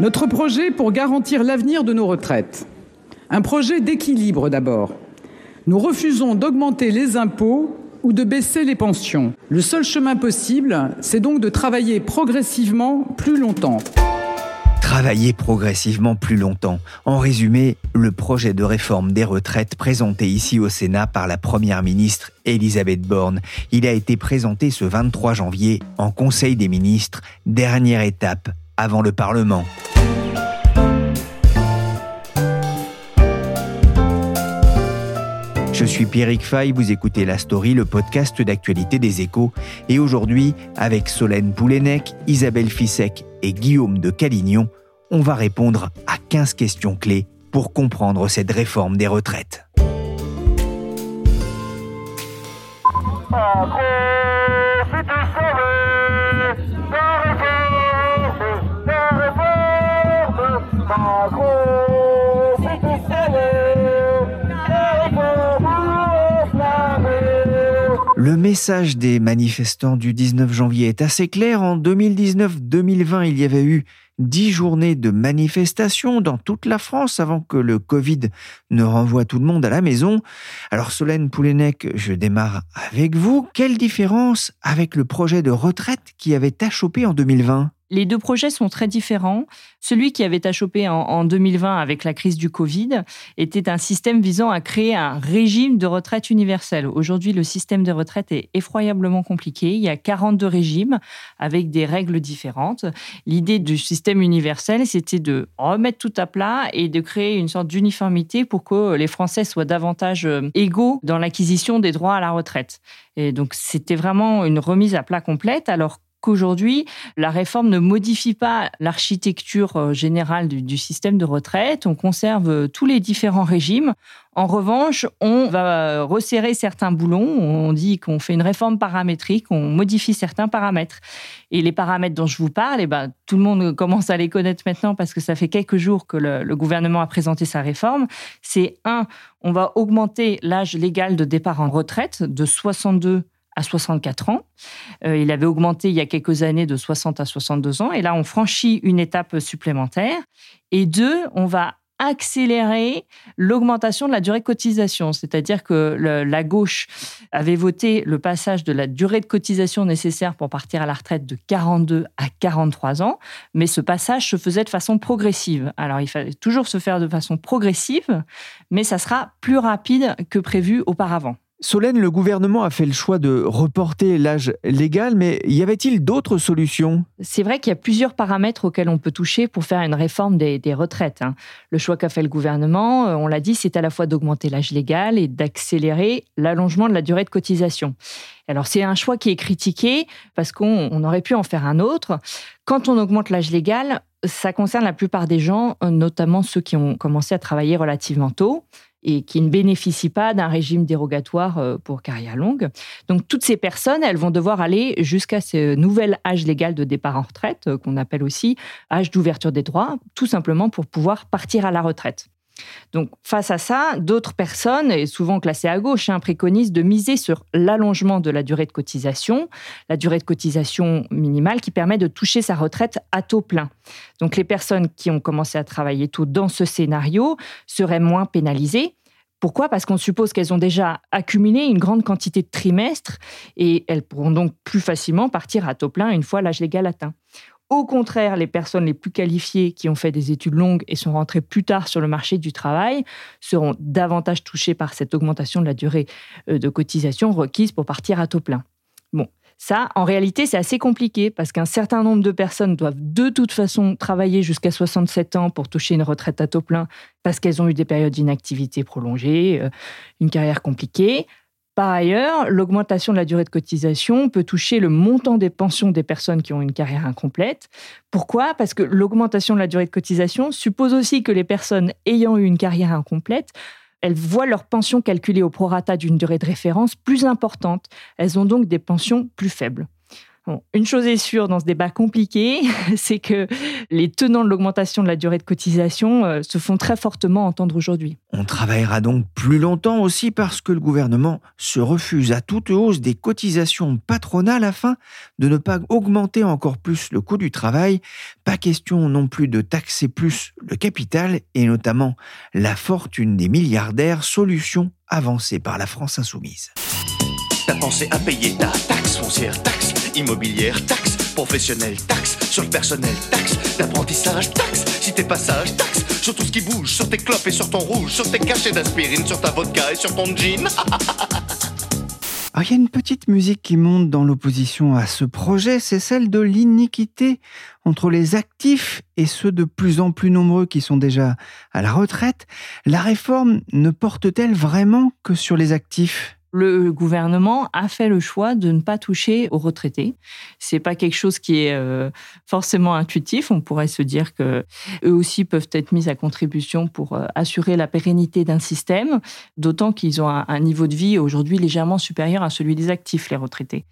Notre projet pour garantir l'avenir de nos retraites. Un projet d'équilibre d'abord. Nous refusons d'augmenter les impôts ou de baisser les pensions. Le seul chemin possible, c'est donc de travailler progressivement plus longtemps. Travailler progressivement plus longtemps. En résumé, le projet de réforme des retraites présenté ici au Sénat par la Première ministre Elisabeth Borne. Il a été présenté ce 23 janvier en Conseil des ministres, dernière étape avant le Parlement. Je suis Pierrick Fay, vous écoutez La Story, le podcast d'actualité des échos. Et aujourd'hui, avec Solène Poulenec, Isabelle Fissek et Guillaume de Calignon, on va répondre à 15 questions clés pour comprendre cette réforme des retraites. Le message des manifestants du 19 janvier est assez clair. En 2019-2020, il y avait eu dix journées de manifestations dans toute la France avant que le Covid ne renvoie tout le monde à la maison. Alors Solène Poulenec, je démarre avec vous. Quelle différence avec le projet de retraite qui avait achoppé en 2020 les deux projets sont très différents. Celui qui avait achoppé en, 2020 avec la crise du Covid était un système visant à créer un régime de retraite universel. Aujourd'hui, le système de retraite est effroyablement compliqué. Il y a 42 régimes avec des règles différentes. L'idée du système universel, c'était de remettre tout à plat et de créer une sorte d'uniformité pour que les Français soient davantage euh, égaux dans l'acquisition des droits à la retraite. Et donc, c'était vraiment une remise à plat complète. Alors, qu'aujourd'hui, la réforme ne modifie pas l'architecture euh, générale du, système de retraite. On conserve euh, tous les différents régimes. En revanche, on va resserrer certains boulons. On dit qu'on fait une réforme paramétrique, on modifie certains paramètres. Et les paramètres dont je vous parle, eh ben, tout le monde commence à les connaître maintenant parce que ça fait quelques jours que le, le gouvernement a présenté sa réforme. C'est un, on va augmenter l'âge légal de départ en retraite de 62 à 64 ans. Euh, il avait augmenté il y a quelques années de 60 à 62 ans. Et là, on franchit une étape supplémentaire. Et deux, on va accélérer l'augmentation de la durée de cotisation. C'est-à-dire que la gauche avait voté le passage de la durée de cotisation nécessaire pour partir à la retraite de 42 à 43 ans, mais ce passage se faisait de façon progressive. Alors il fallait toujours se faire de façon progressive, mais ça sera plus rapide que prévu auparavant. Solène, le gouvernement a fait le choix de reporter l'âge légal, mais y avait-il d'autres solutions? C'est vrai qu'il y a plusieurs paramètres auxquels on peut toucher pour faire une réforme des, retraites. Hein. Le choix qu'a fait le gouvernement, euh, on l'a dit, c'est à la fois d'augmenter l'âge légal et d'accélérer l'allongement de la durée de cotisation. Alors c'est un choix qui est critiqué parce qu'on aurait pu en faire un autre. Quand on augmente l'âge légal, ça concerne la plupart des gens, euh, notamment ceux qui ont commencé à travailler relativement tôt et qui ne bénéficient pas d'un régime dérogatoire euh, pour carrière longue. Donc toutes ces personnes, elles vont devoir aller jusqu'à ce nouvel âge légal de départ en retraite, euh, qu'on appelle aussi âge d'ouverture des droits, tout simplement pour pouvoir partir à la retraite. Donc, face à ça, d'autres personnes, et souvent classées à gauche, hein, préconisent de miser sur l'allongement de la durée de cotisation, la durée de cotisation minimale qui permet de toucher sa retraite à taux plein. Donc, les personnes qui ont commencé à travailler tôt dans ce scénario seraient moins pénalisées. Pourquoi? Parce qu'on suppose qu'elles ont déjà accumulé une grande quantité de trimestres et elles pourront donc plus facilement partir à taux plein une fois l'âge légal atteint. Au contraire, les personnes les plus qualifiées qui ont fait des études longues et sont rentrées plus tard sur le marché du travail seront davantage touchées par cette augmentation de la durée euh, de cotisation requise pour partir à taux plein. Bon, ça, en réalité, c'est assez compliqué parce qu'un certain nombre de personnes doivent de toute façon travailler jusqu'à 67 ans pour toucher une retraite à taux plein parce qu'elles ont eu des périodes d'inactivité prolongées, euh, une carrière compliquée. Par ailleurs, l'augmentation de la durée de cotisation peut toucher le montant des pensions des personnes qui ont une carrière incomplète. Pourquoi? Parce que l'augmentation de la durée de cotisation suppose aussi que les personnes ayant eu une carrière incomplète elles voient leur pension calculée au prorata d'une durée de référence plus importante. Elles ont donc des pensions plus faibles. Une chose est sûre dans ce débat compliqué, c'est que les tenants de l'augmentation de la durée de cotisation euh, se font très fortement entendre aujourd'hui. On travaillera donc plus longtemps aussi parce que le gouvernement se refuse à toute hausse des cotisations patronales afin de ne pas augmenter encore plus le coût du travail. Pas question non plus de taxer plus le capital et notamment la fortune des milliardaires, solution avancée par la France insoumise. T'as pensé à payer ta taxe foncière, taxe immobilière, taxe professionnelle, taxe sur le personnel, taxe d'apprentissage, taxe si t'es passage, taxe sur tout ce qui bouge, sur tes clopes et sur ton rouge, sur tes cachets d'aspirine, sur ta vodka et sur ton jean. Ah, il y a une petite musique qui monte dans l'opposition à ce projet, c'est celle de l'iniquité entre les actifs et ceux de plus en plus nombreux qui sont déjà à la retraite. La réforme ne porte-t-elle vraiment que sur les actifs? Le gouvernement a fait le choix de ne pas toucher aux retraités. C'est pas quelque chose qui est euh, forcément intuitif. On pourrait se dire que eux aussi peuvent être mis à contribution pour euh, assurer la pérennité d'un système, d'autant qu'ils ont un, niveau de vie aujourd'hui légèrement supérieur à celui des actifs, les retraités.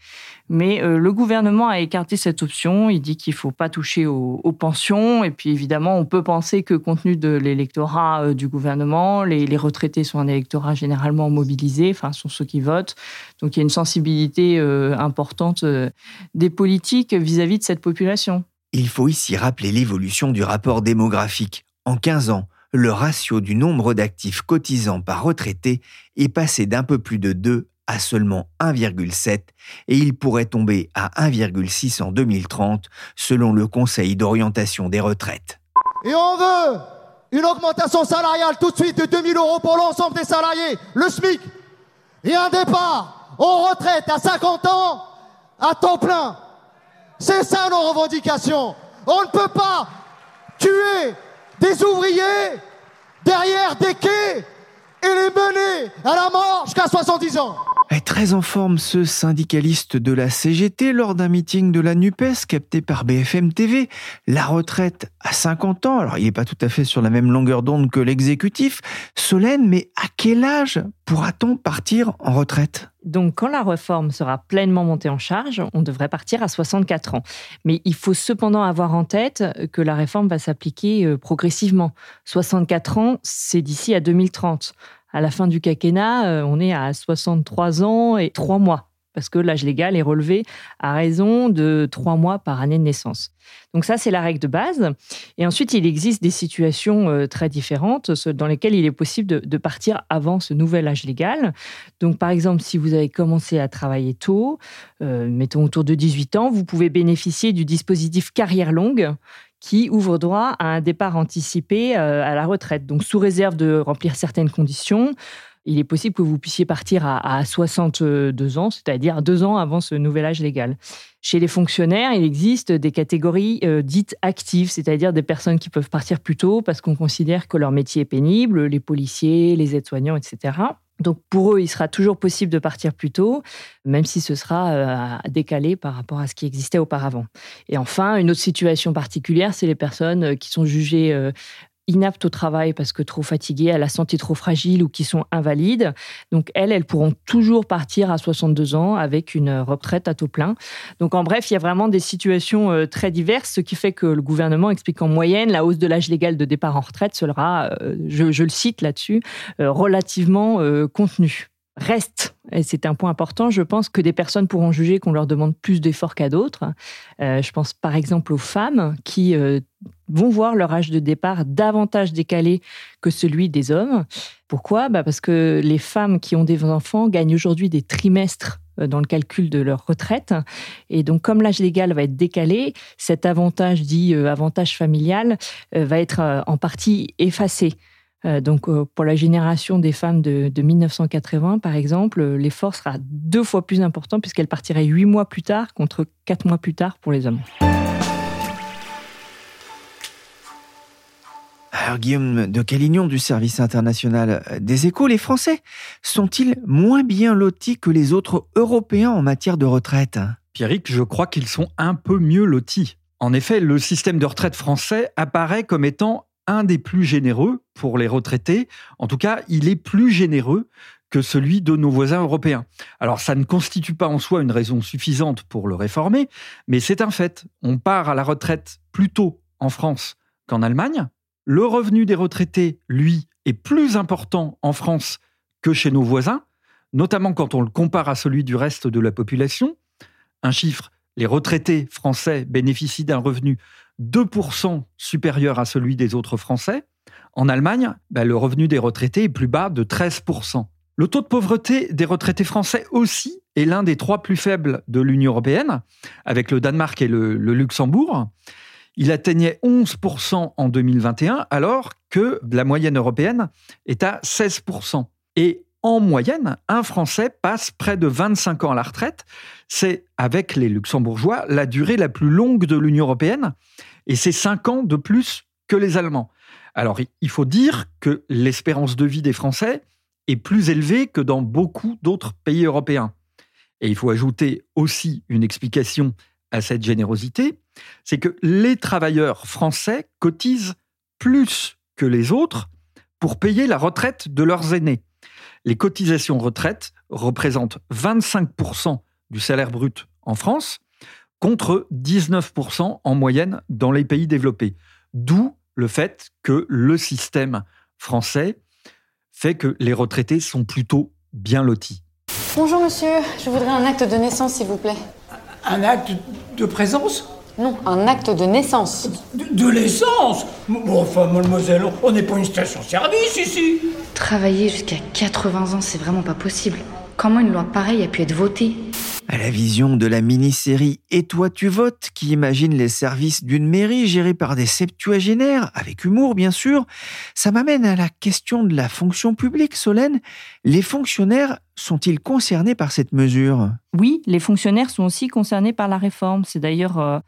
Mais euh, le gouvernement a écarté cette option. Il dit qu'il faut pas toucher aux, pensions. Et puis évidemment, on peut penser que compte tenu de l'électorat du gouvernement, les, les, retraités sont un électorat généralement mobilisé, enfin sont ceux qui votent. Donc il y a une sensibilité euh, importante euh, des politiques vis-à-vis de cette population. Il faut ici rappeler l'évolution du rapport démographique. En 15 ans, le ratio du nombre d'actifs cotisants par retraité est passé d'un peu plus de 2 à seulement 1,7 et il pourrait tomber à 1,6 en 2030 selon le Conseil d'orientation des retraites. Et on veut une augmentation salariale tout de suite de 2000 euros pour l'ensemble des salariés, le SMIC, et un départ en retraite à 50 ans à temps plein. C'est ça nos revendications. On ne peut pas tuer des ouvriers derrière des quais et les mener à la mort jusqu'à 70 ans. Très en forme ce syndicaliste de la CGT lors d'un meeting de la NUPES capté par BFM TV. La retraite à 50 ans, alors il n'est pas tout à fait sur la même longueur d'onde que l'exécutif. Solène, mais à quel âge pourra-t-on partir en retraite? Donc, quand la réforme sera pleinement montée en charge, on devrait partir à 64 ans. Mais il faut cependant avoir en tête que la réforme va s'appliquer euh, progressivement. 64 ans, c'est d'ici à 2030 à la fin du quinquennat, euh, on est à 63 ans et 3 mois, parce que l'âge légal est relevé à raison de 3 mois par année de naissance. Donc ça, c'est la règle de base. Et ensuite, il existe des situations euh, très différentes dans lesquelles il est possible de, partir avant ce nouvel âge légal. Donc par exemple, si vous avez commencé à travailler tôt, euh, mettons autour de 18 ans, vous pouvez bénéficier du dispositif carrière longue qui ouvre droit à un départ anticipé euh, à la retraite. Donc, sous réserve de remplir certaines conditions, il est possible que vous puissiez partir à, 62 ans, c'est-à-dire deux ans avant ce nouvel âge légal. Chez les fonctionnaires, il existe des catégories euh, dites actives, c'est-à-dire des personnes qui peuvent partir plus tôt parce qu'on considère que leur métier est pénible, les policiers, les aides-soignants, etc. Donc pour eux, il sera toujours possible de partir plus tôt, même si ce sera euh, décalé par rapport à ce qui existait auparavant. Et enfin, une autre situation particulière, c'est les personnes euh, qui sont jugées euh, inaptes au travail parce que trop fatiguées, à la santé trop fragile ou qui sont invalides. Donc elles, elles pourront toujours partir à 62 ans avec une retraite à taux plein. Donc en bref, il y a vraiment des situations euh, très diverses, ce qui fait que le gouvernement explique en moyenne la hausse de l'âge légal de départ en retraite sera, euh, je, je, le cite là-dessus, euh, relativement contenue. Reste, et c'est un point important, je pense que des personnes pourront juger qu'on leur demande plus d'efforts qu'à d'autres. Euh, je pense par exemple aux femmes qui euh, vont voir leur âge de départ davantage décalé que celui des hommes. Pourquoi? Bah Parce que les femmes qui ont des enfants gagnent aujourd'hui des trimestres euh, dans le calcul de leur retraite. Et donc, comme l'âge légal va être décalé, cet avantage dit avantage familial va être en partie effacé. Euh, donc, euh, pour la génération des femmes de, 1980, par exemple, euh, l'effort sera deux fois plus important puisqu'elle partirait huit mois plus tard contre quatre mois plus tard pour les hommes. Alors Guillaume de Calignon du service international des échos, les Français sont-ils moins bien lotis que les autres Européens en matière de retraite? Pierrick, je crois qu'ils sont un peu mieux lotis. En effet, le système de retraite français apparaît comme étant un des plus généreux pour les retraités. En tout cas, il est plus généreux que celui de nos voisins européens. Alors ça ne constitue pas en soi une raison suffisante pour le réformer, mais c'est un fait. On part à la retraite plus tôt en France qu'en Allemagne. Le revenu des retraités, lui, est plus important en France que chez nos voisins, notamment quand on le compare à celui du reste de la population. Un chiffre, les retraités français bénéficient d'un revenu 2% supérieur à celui des autres Français. En Allemagne, ben, le revenu des retraités est plus bas de 13%. Le taux de pauvreté des retraités français aussi est l'un des trois plus faibles de l'Union européenne, avec le Danemark et le, Luxembourg. Il atteignait 11% en 2021, alors que la moyenne européenne est à 16%. Et en moyenne, un Français passe près de 25 ans à la retraite. C'est, avec les Luxembourgeois, la durée la plus longue de l'Union européenne, et c'est 5 ans de plus que les Allemands. Alors, il faut dire que l'espérance de vie des Français est plus élevé que dans beaucoup d'autres pays européens. Et il faut ajouter aussi une explication à cette générosité, c'est que les travailleurs français cotisent plus que les autres pour payer la retraite de leurs aînés. Les cotisations retraite représentent 25% du salaire brut en France, contre 19% en moyenne dans les pays développés. D'où le fait que le système français fait que les retraités sont plutôt bien lotis. Bonjour monsieur, je voudrais un acte de naissance s'il vous plaît. Un acte de présence? Non, un acte de naissance. De, l'essence Bon, enfin, mademoiselle, on n'est pas une station-service ici Travailler jusqu'à 80 ans, c'est vraiment pas possible. Comment une loi pareille a pu être votée? À la vision de la mini-série Et toi tu votes, qui imagine les services d'une mairie gérée par des septuagénaires, avec humour bien sûr, ça m'amène à la question de la fonction publique, Solène. Les fonctionnaires sont-ils concernés par cette mesure? Oui, les fonctionnaires sont aussi concernés par la réforme. C'est d'ailleurs euh,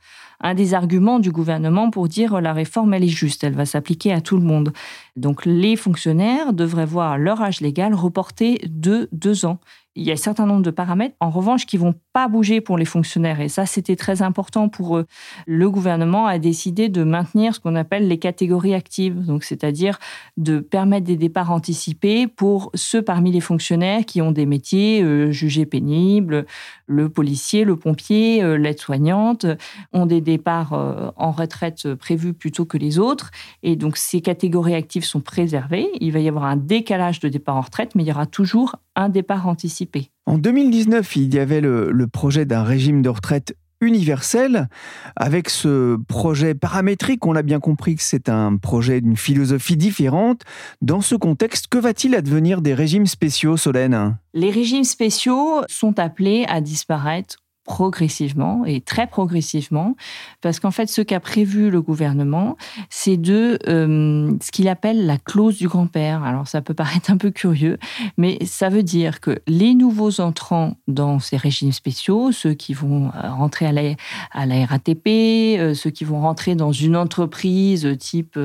un des arguments du gouvernement pour dire euh, la réforme, elle est juste, elle va s'appliquer à tout le monde. Donc les fonctionnaires devraient voir leur âge légal reporté de deux ans il y a un certain nombre de paramètres, en revanche, qui vont pas bouger pour les fonctionnaires. Et ça, c'était très important pour eux. Le gouvernement a décidé de maintenir ce qu'on appelle les catégories actives, donc c'est-à-dire de permettre des départs anticipés pour ceux parmi les fonctionnaires qui ont des métiers euh, jugés pénibles. Le policier, le pompier, euh, l'aide-soignante ont des départs euh, en retraite prévus plutôt que les autres. Et donc, ces catégories actives sont préservées. Il va y avoir un décalage de départ en retraite, mais il y aura toujours un départ anticipé. En 2019, il y avait le, projet d'un régime de retraite universel. Avec ce projet paramétrique, on a bien compris que c'est un projet d'une philosophie différente. Dans ce contexte, que va-t-il advenir des régimes spéciaux, Solène? Les régimes spéciaux sont appelés à disparaître progressivement et très progressivement, parce qu'en fait, ce qu'a prévu le gouvernement, c'est de euh, ce qu'il appelle la clause du grand-père. Alors, ça peut paraître un peu curieux, mais ça veut dire que les nouveaux entrants dans ces régimes spéciaux, ceux qui vont euh, rentrer à la, à la RATP, euh, ceux qui vont rentrer dans une entreprise type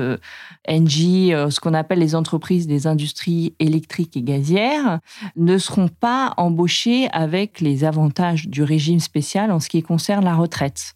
NG, ce qu'on appelle les entreprises des industries électriques et gazières, ne seront pas embauchés avec les avantages du régime spécial en ce qui concerne la retraite.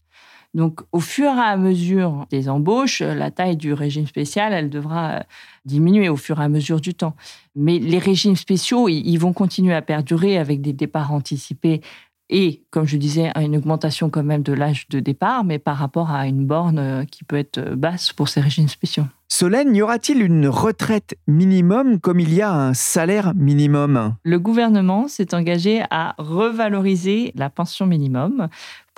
Donc, au fur et à mesure des embauches, la taille du régime spécial, elle devra euh, diminuer au fur et à mesure du temps. Mais les régimes spéciaux, ils vont continuer à perdurer avec des départs anticipés et, comme je disais, une augmentation quand même de l'âge de départ, mais par rapport à une borne euh, qui peut être euh, basse pour ces régimes spéciaux. Solène, y aura-t-il une retraite minimum comme il y a un salaire minimum? Le gouvernement s'est engagé à revaloriser la pension minimum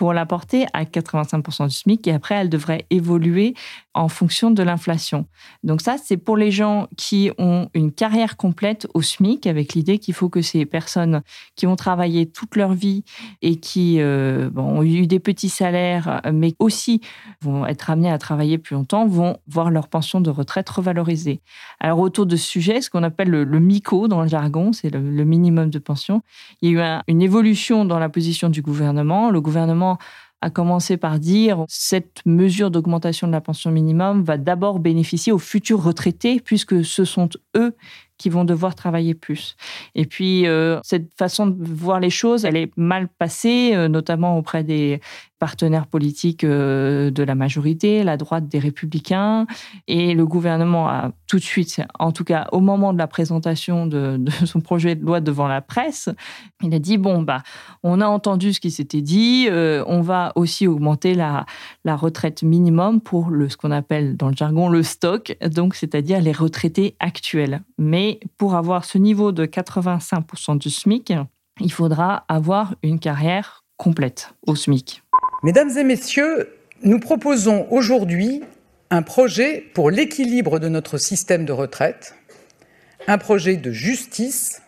pour la porter à 85% du SMIC et après elle devrait évoluer en fonction de l'inflation. Donc ça, c'est pour les gens qui ont une carrière complète au SMIC avec l'idée qu'il faut que ces personnes qui ont travaillé toute leur vie et qui euh, ont eu des petits salaires, mais aussi vont être amenés à travailler plus longtemps, vont voir leur de retraite revalorisée. Alors autour de ce sujet, ce qu'on appelle le, MICO dans le jargon, c'est le, minimum de pension, il y a eu une évolution dans la position du gouvernement. Le gouvernement a commencé par dire cette mesure d'augmentation de la pension minimum va d'abord bénéficier aux futurs retraités puisque ce sont eux qui vont devoir travailler plus. Et puis, euh, cette façon de voir les choses, elle est mal passée, euh, notamment auprès des, partenaires politiques euh, de la majorité, la droite des républicains, et le gouvernement a tout de suite, en tout cas au moment de la présentation de, son projet de loi devant la presse, il a dit bon bah on a entendu ce qui s'était dit, euh, on va aussi augmenter la, la retraite minimum pour le ce qu'on appelle dans le jargon le stock, donc c'est-à-dire les retraités actuels. Mais pour avoir ce niveau de 85% du SMIC, il faudra avoir une carrière complète au SMIC. Mesdames et messieurs, nous proposons aujourd'hui un projet pour l'équilibre de notre système de retraite, un projet de justice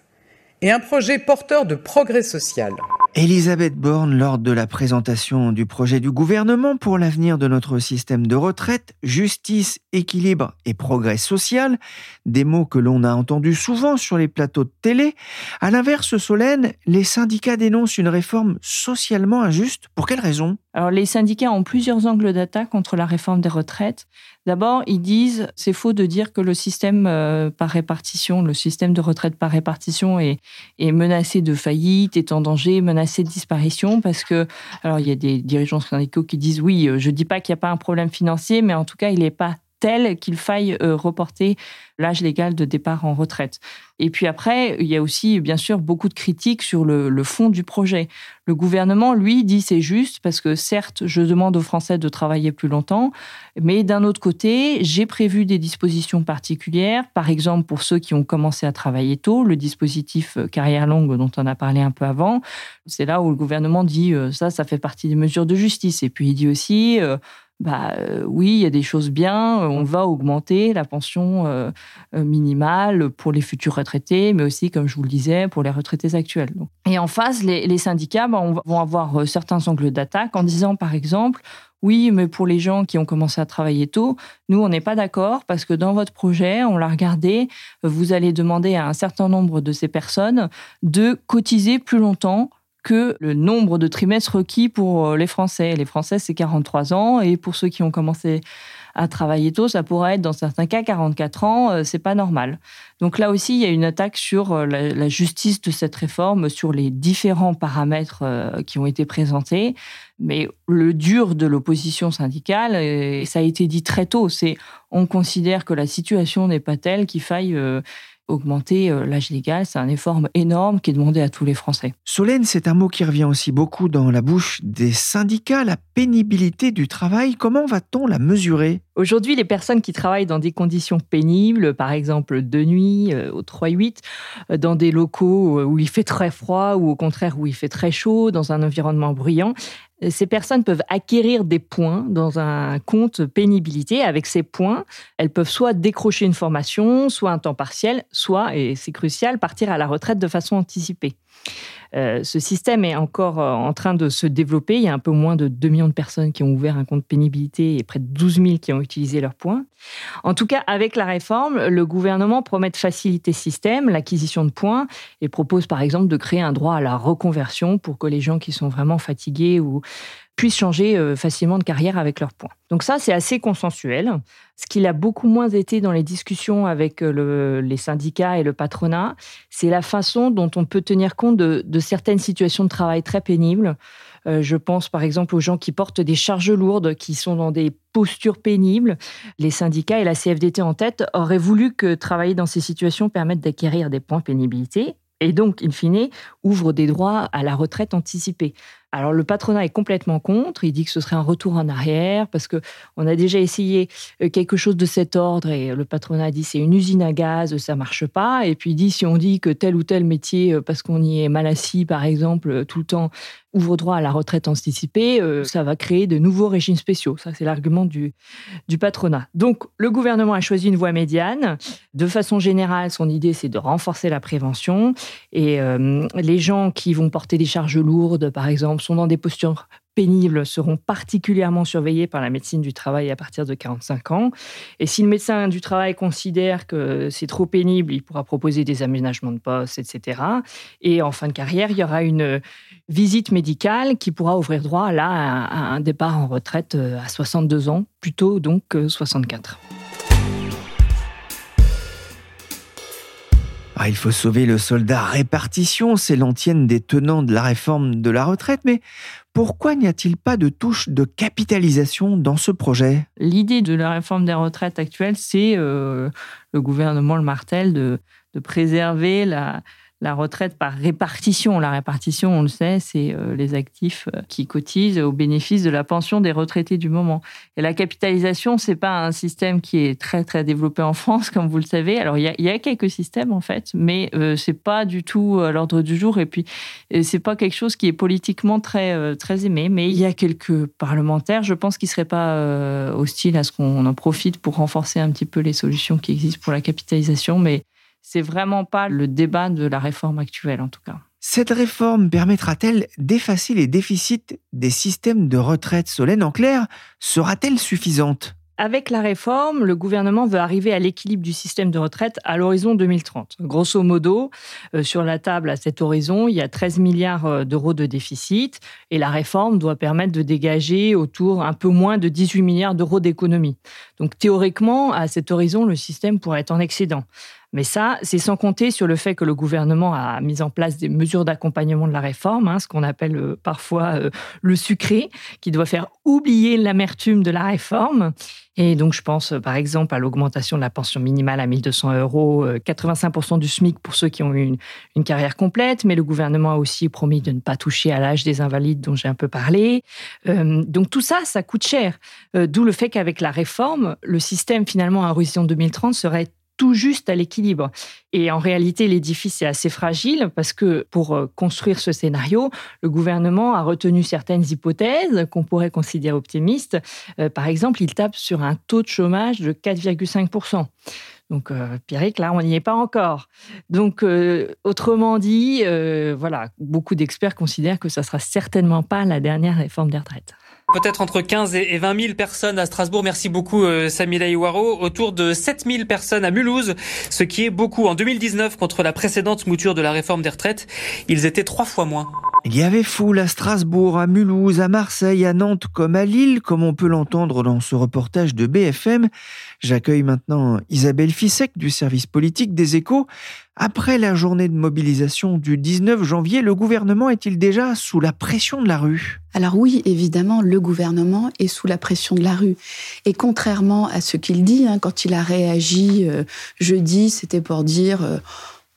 et un projet porteur de progrès social. Elisabeth Borne, lors de la présentation du projet du gouvernement pour l'avenir de notre système de retraite, justice, équilibre et progrès social, des mots que l'on a entendus souvent sur les plateaux de télé. À l'inverse, Solène, les syndicats dénoncent une réforme socialement injuste. Pour quelles raisons Alors, les syndicats ont plusieurs angles d'attaque contre la réforme des retraites. D'abord, ils disent c'est faux de dire que le système euh, par répartition, le système de retraite par répartition est, menacé de faillite, est en danger, menacé de disparition, parce que, alors il y a des dirigeants syndicaux qui disent oui, euh, je ne dis pas qu'il n'y a pas un problème financier, mais en tout cas, il n'est pas tel qu'il faille euh, reporter l'âge légal de départ en retraite. Et puis après, il y a aussi, bien sûr, beaucoup de critiques sur le, fond du projet. Le gouvernement, lui, dit c'est juste parce que certes, je demande aux Français de travailler plus longtemps, mais d'un autre côté, j'ai prévu des dispositions particulières, par exemple pour ceux qui ont commencé à travailler tôt, le dispositif euh, carrière longue dont on a parlé un peu avant. C'est là où le gouvernement dit euh, ça, ça fait partie des mesures de justice. Et puis il dit aussi bah euh, oui, il y a des choses bien, euh, on va augmenter la pension euh, minimale pour les futurs retraités, mais aussi, comme je vous le disais, pour les retraités actuels. Et en face, les, syndicats bah, vont avoir certains angles d'attaque en disant, par exemple, oui, mais pour les gens qui ont commencé à travailler tôt, nous, on n'est pas d'accord parce que dans votre projet, on l'a regardé, vous allez demander à un certain nombre de ces personnes de cotiser plus longtemps que le nombre de trimestres requis pour euh, les Français. Les Français, c'est 43 ans, et pour ceux qui ont commencé à travailler tôt, ça pourrait être dans certains cas 44 ans, euh, c'est pas normal. Donc là aussi, il y a une attaque sur euh, la, justice de cette réforme, sur les différents paramètres qui ont été présentés. Mais le dur de l'opposition syndicale, et ça a été dit très tôt, c'est on considère que la situation n'est pas telle qu'il faille augmenter euh, l'âge légal, c'est un effort énorme qui est demandé à tous les Français. Solène, c'est un mot qui revient aussi beaucoup dans la bouche des syndicats, la pénibilité du travail. Comment va-t-on la mesurer? Aujourd'hui, les personnes qui travaillent dans des conditions pénibles, par exemple de nuit, euh, au 3-8, euh, dans des locaux où il fait très froid ou au contraire où il fait très chaud, dans un environnement bruyant, ces personnes peuvent acquérir des points dans un compte pénibilité. Avec ces points, elles peuvent soit décrocher une formation, soit un temps partiel, soit, et c'est crucial, partir à la retraite de façon anticipée. Euh, ce système est encore euh, en train de se développer. Il y a un peu moins de 2 millions de personnes qui ont ouvert un compte pénibilité et près de 12 000 qui ont utilisé leurs points. En tout cas, avec la réforme, le gouvernement promet de faciliter ce système, l'acquisition de points, et propose par exemple de créer un droit à la reconversion pour que les gens qui sont vraiment fatigués ou puissent changer euh, facilement de carrière avec leurs points. Donc ça, c'est assez consensuel. Ce qu'il a beaucoup moins été dans les discussions avec les syndicats et le patronat, c'est la façon dont on peut tenir compte de, certaines situations de travail très pénibles. Euh, je pense par exemple aux gens qui portent des charges lourdes, qui sont dans des postures pénibles. Les syndicats et la CFDT en tête auraient voulu que travailler dans ces situations permette d'acquérir des points pénibilité et donc, in fine, ouvre des droits à la retraite anticipée. Alors le patronat est complètement contre, il dit que ce serait un retour en arrière parce que on a déjà essayé euh, quelque chose de cet ordre et le patronat dit c'est une usine à gaz, ça marche pas et puis il dit si on dit que tel ou tel métier euh, parce qu'on y est mal assis par exemple euh, tout le temps ouvre droit à la retraite anticipée, ça va créer de nouveaux régimes spéciaux. Ça c'est l'argument du du patronat. Donc le gouvernement a choisi une voie médiane. De façon générale, son idée c'est de renforcer la prévention et les gens qui vont porter des charges lourdes par exemple sont dans des postures pénibles seront particulièrement surveillés par la médecine du travail à partir de 45 ans. Et si le médecin du travail considère que c'est trop pénible, il pourra proposer des aménagements de poste, etc. Et en fin de carrière, il y aura une visite médicale qui pourra ouvrir droit là à un départ en retraite euh, à 62 ans, plutôt donc que 64. Ah, il faut sauver le soldat répartition, c'est l'antienne des tenants de la réforme de la retraite, mais Pourquoi n'y a-t-il pas de touche de capitalisation dans ce projet? L'idée de la réforme des retraites actuelle, c'est euh, le gouvernement le martel de, de préserver la, la retraite par répartition. La répartition, on le sait, c'est euh, les actifs euh, qui cotisent au bénéfice de la pension des retraités du moment. Et la capitalisation, c'est pas un système qui est très très développé en France, comme vous le savez. Alors il y a, quelques systèmes en fait, mais euh, c'est pas du tout à l'ordre du jour. Et puis c'est pas quelque chose qui est politiquement très très aimé. Mais il y a quelques parlementaires, je pense, qui seraient pas hostiles à ce qu'on en profite pour renforcer un petit peu les solutions qui existent pour la capitalisation. Mais c'est vraiment pas le débat de la réforme actuelle, en tout cas. Cette réforme permettra-t-elle d'effacer les déficits des systèmes de retraite Solène en clair, sera-t-elle suffisante? Avec la réforme, le gouvernement veut arriver à l'équilibre du système de retraite à l'horizon 2030. Grosso modo, euh, sur la table à cet horizon, il y a 13 milliards euh, d'euros de déficit et la réforme doit permettre de dégager autour un peu moins de 18 milliards d'euros d'économies. Donc théoriquement, à cet horizon, le système pourrait être en excédent. Mais ça, c'est sans compter sur le fait que le gouvernement a mis en place des mesures d'accompagnement de la réforme, hein, ce qu'on appelle euh, parfois euh, le sucré, qui doit faire oublier l'amertume de la réforme. Et donc, je pense euh, par exemple à l'augmentation de la pension minimale à 1200 euros, 85% du SMIC pour ceux qui ont eu une, carrière complète, mais le gouvernement a aussi promis de ne pas toucher à l'âge des invalides dont j'ai un peu parlé. donc tout ça, ça coûte cher. D'où le fait qu'avec la réforme, le système finalement à horizon 2030 serait tout juste à l'équilibre. Et en réalité, l'édifice est assez fragile parce que pour euh, construire ce scénario, le gouvernement a retenu certaines hypothèses qu'on pourrait considérer optimistes. Euh, par exemple, il tape sur un taux de chômage de 4,5%. Donc, euh, Pierrick, là, on n'y est pas encore. Donc, autrement dit, voilà, beaucoup d'experts considèrent que ça sera certainement pas la dernière réforme des retraites peut-être entre 15 et 20 000 personnes à Strasbourg. Merci beaucoup euh, Samila Iwaro. Autour de 7 000 personnes à Mulhouse, ce qui est beaucoup. En 2019, contre la précédente mouture de la réforme des retraites, ils étaient trois fois moins. Il y avait foule à Strasbourg, à Mulhouse, à Marseille, à Nantes comme à Lille, comme on peut l'entendre dans ce reportage de BFM. J'accueille maintenant Isabelle Fissek du service politique des échos. Après la journée de mobilisation du 19 janvier, le gouvernement est-il déjà sous la pression de la rue? Alors oui, évidemment, le gouvernement est sous la pression de la rue. Et contrairement à ce qu'il dit, hein, quand il a réagi euh, jeudi, c'était pour dire euh,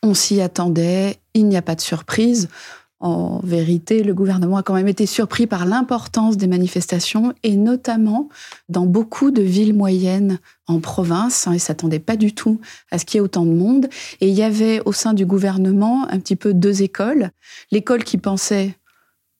on s'y attendait, il n'y a pas de surprise. En vérité, le gouvernement a quand même été surpris par l'importance des manifestations et notamment dans beaucoup de villes moyennes en province. Hein, il ne s'attendait pas du tout à ce qu'il y ait autant de monde. Et il y avait au sein du gouvernement un petit peu deux écoles. L'école qui pensait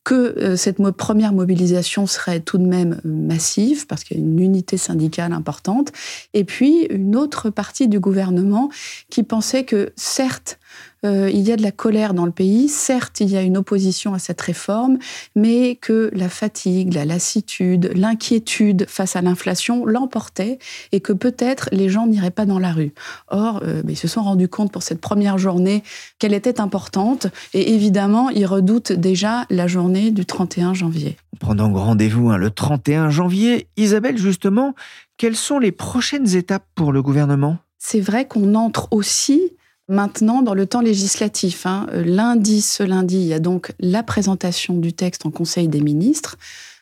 que euh, cette première mobilisation serait tout de même euh, massive, parce qu'il y a une unité syndicale importante, et puis une autre partie du gouvernement qui pensait que certes, euh, il y a de la colère dans le pays, certes, il y a une opposition à cette réforme, mais que la fatigue, la lassitude, l'inquiétude face à l'inflation l'emportaient et que peut-être les gens n'iraient pas dans la rue. Or, euh, ils se sont rendus compte pour cette première journée qu'elle était importante et évidemment, ils redoutent déjà la journée du 31 janvier. Pendant rendez-vous hein, le 31 janvier, Isabelle, justement, quelles sont les prochaines étapes pour le gouvernement? C'est vrai qu'on entre aussi Maintenant, dans le temps législatif, hein, euh, lundi, ce lundi, il y a donc la présentation du texte en Conseil des ministres.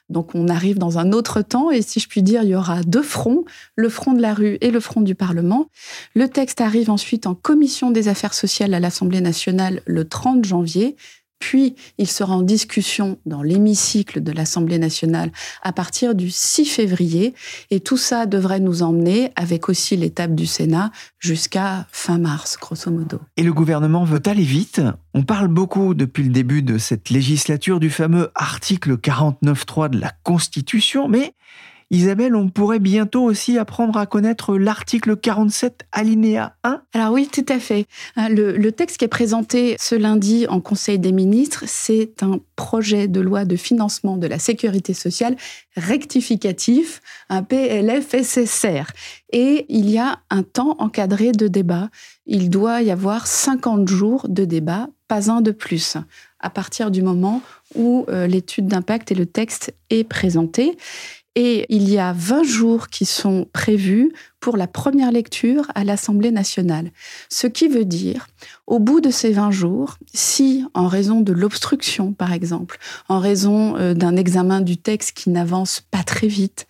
Donc on arrive dans un autre temps et si je puis dire, il y aura deux fronts, le front de la rue et le front du Parlement. Le texte arrive ensuite en commission des affaires sociales à l'Assemblée nationale le 30 janvier puis il sera en discussion dans l'hémicycle de l'Assemblée nationale à partir du 6 février. Et tout ça devrait nous emmener, avec aussi l'étape du Sénat, jusqu'à fin mars, grosso modo. Et le gouvernement veut aller vite. On parle beaucoup depuis le début de cette législature du fameux article 49.3 de la Constitution, mais Isabelle, on pourrait bientôt aussi apprendre à connaître l'article 47 alinéa 1 Alors oui, tout à fait. Hein, le, texte qui est présenté ce lundi en Conseil des ministres, c'est un projet de loi de financement de la sécurité sociale rectificatif, un PLFSSR. Et il y a un temps encadré de débat. Il doit y avoir 50 jours de débat, pas un de plus, à partir du moment où euh, l'étude d'impact et le texte est présenté. Et il y a 20 jours qui sont prévus pour la première lecture à l'Assemblée nationale. Ce qui veut dire, au bout de ces 20 jours, si, en raison de l'obstruction, par exemple, en raison euh, d'un examen du texte qui n'avance pas très vite,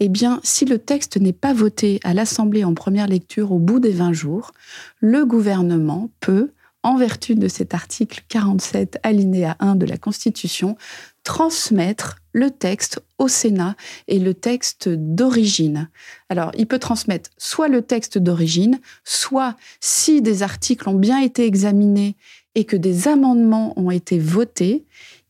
eh bien, si le texte n'est pas voté à l'Assemblée en première lecture au bout des 20 jours, le gouvernement peut, en vertu de cet article 47 alinéa 1 de la Constitution, transmettre le texte au Sénat et le texte d'origine. Alors, il peut transmettre soit le texte d'origine, soit si des articles ont bien été examinés et que des amendements ont été votés,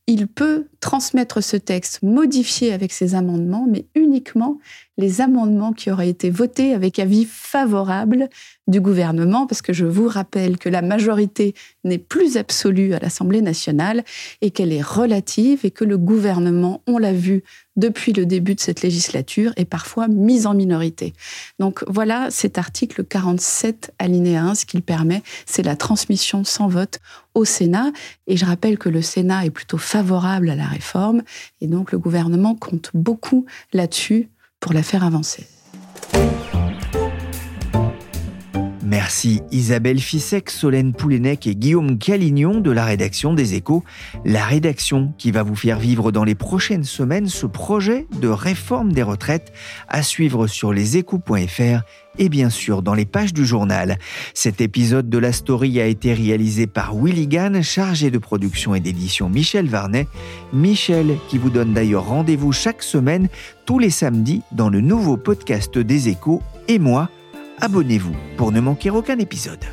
il peut transmettre ce texte modifié avec ces amendements, mais uniquement les amendements qui auraient été votés avec avis favorable du gouvernement, parce que je vous rappelle que la majorité n'est plus absolue à l'Assemblée nationale et qu'elle est relative et que le gouvernement, on l'a vu depuis le début de cette législature, est parfois mis en minorité. Donc voilà cet article 47 alinéa 1, ce qu'il permet, c'est la transmission sans vote au Sénat. Et je rappelle que le Sénat est plutôt favorable à la réforme et donc le gouvernement compte beaucoup là-dessus pour la faire avancer. Merci Isabelle Fissek, Solène Poulenec et Guillaume Calignon de la rédaction des Échos. La rédaction qui va vous faire vivre dans les prochaines semaines ce projet de réforme des retraites à suivre sur leséchos.fr et bien sûr dans les pages du journal. Cet épisode de la story a été réalisé par Willy Gann, chargé de production et d'édition Michel Varnet. Michel qui vous donne d'ailleurs rendez-vous chaque semaine, tous les samedis, dans le nouveau podcast des échos et moi, abonnez-vous pour ne manquer aucun épisode.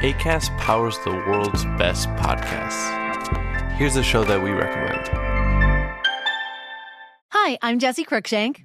ACAST powers the world's best podcasts. Here's a show that we recommend. Hi, I'm Jesse Cruikshank.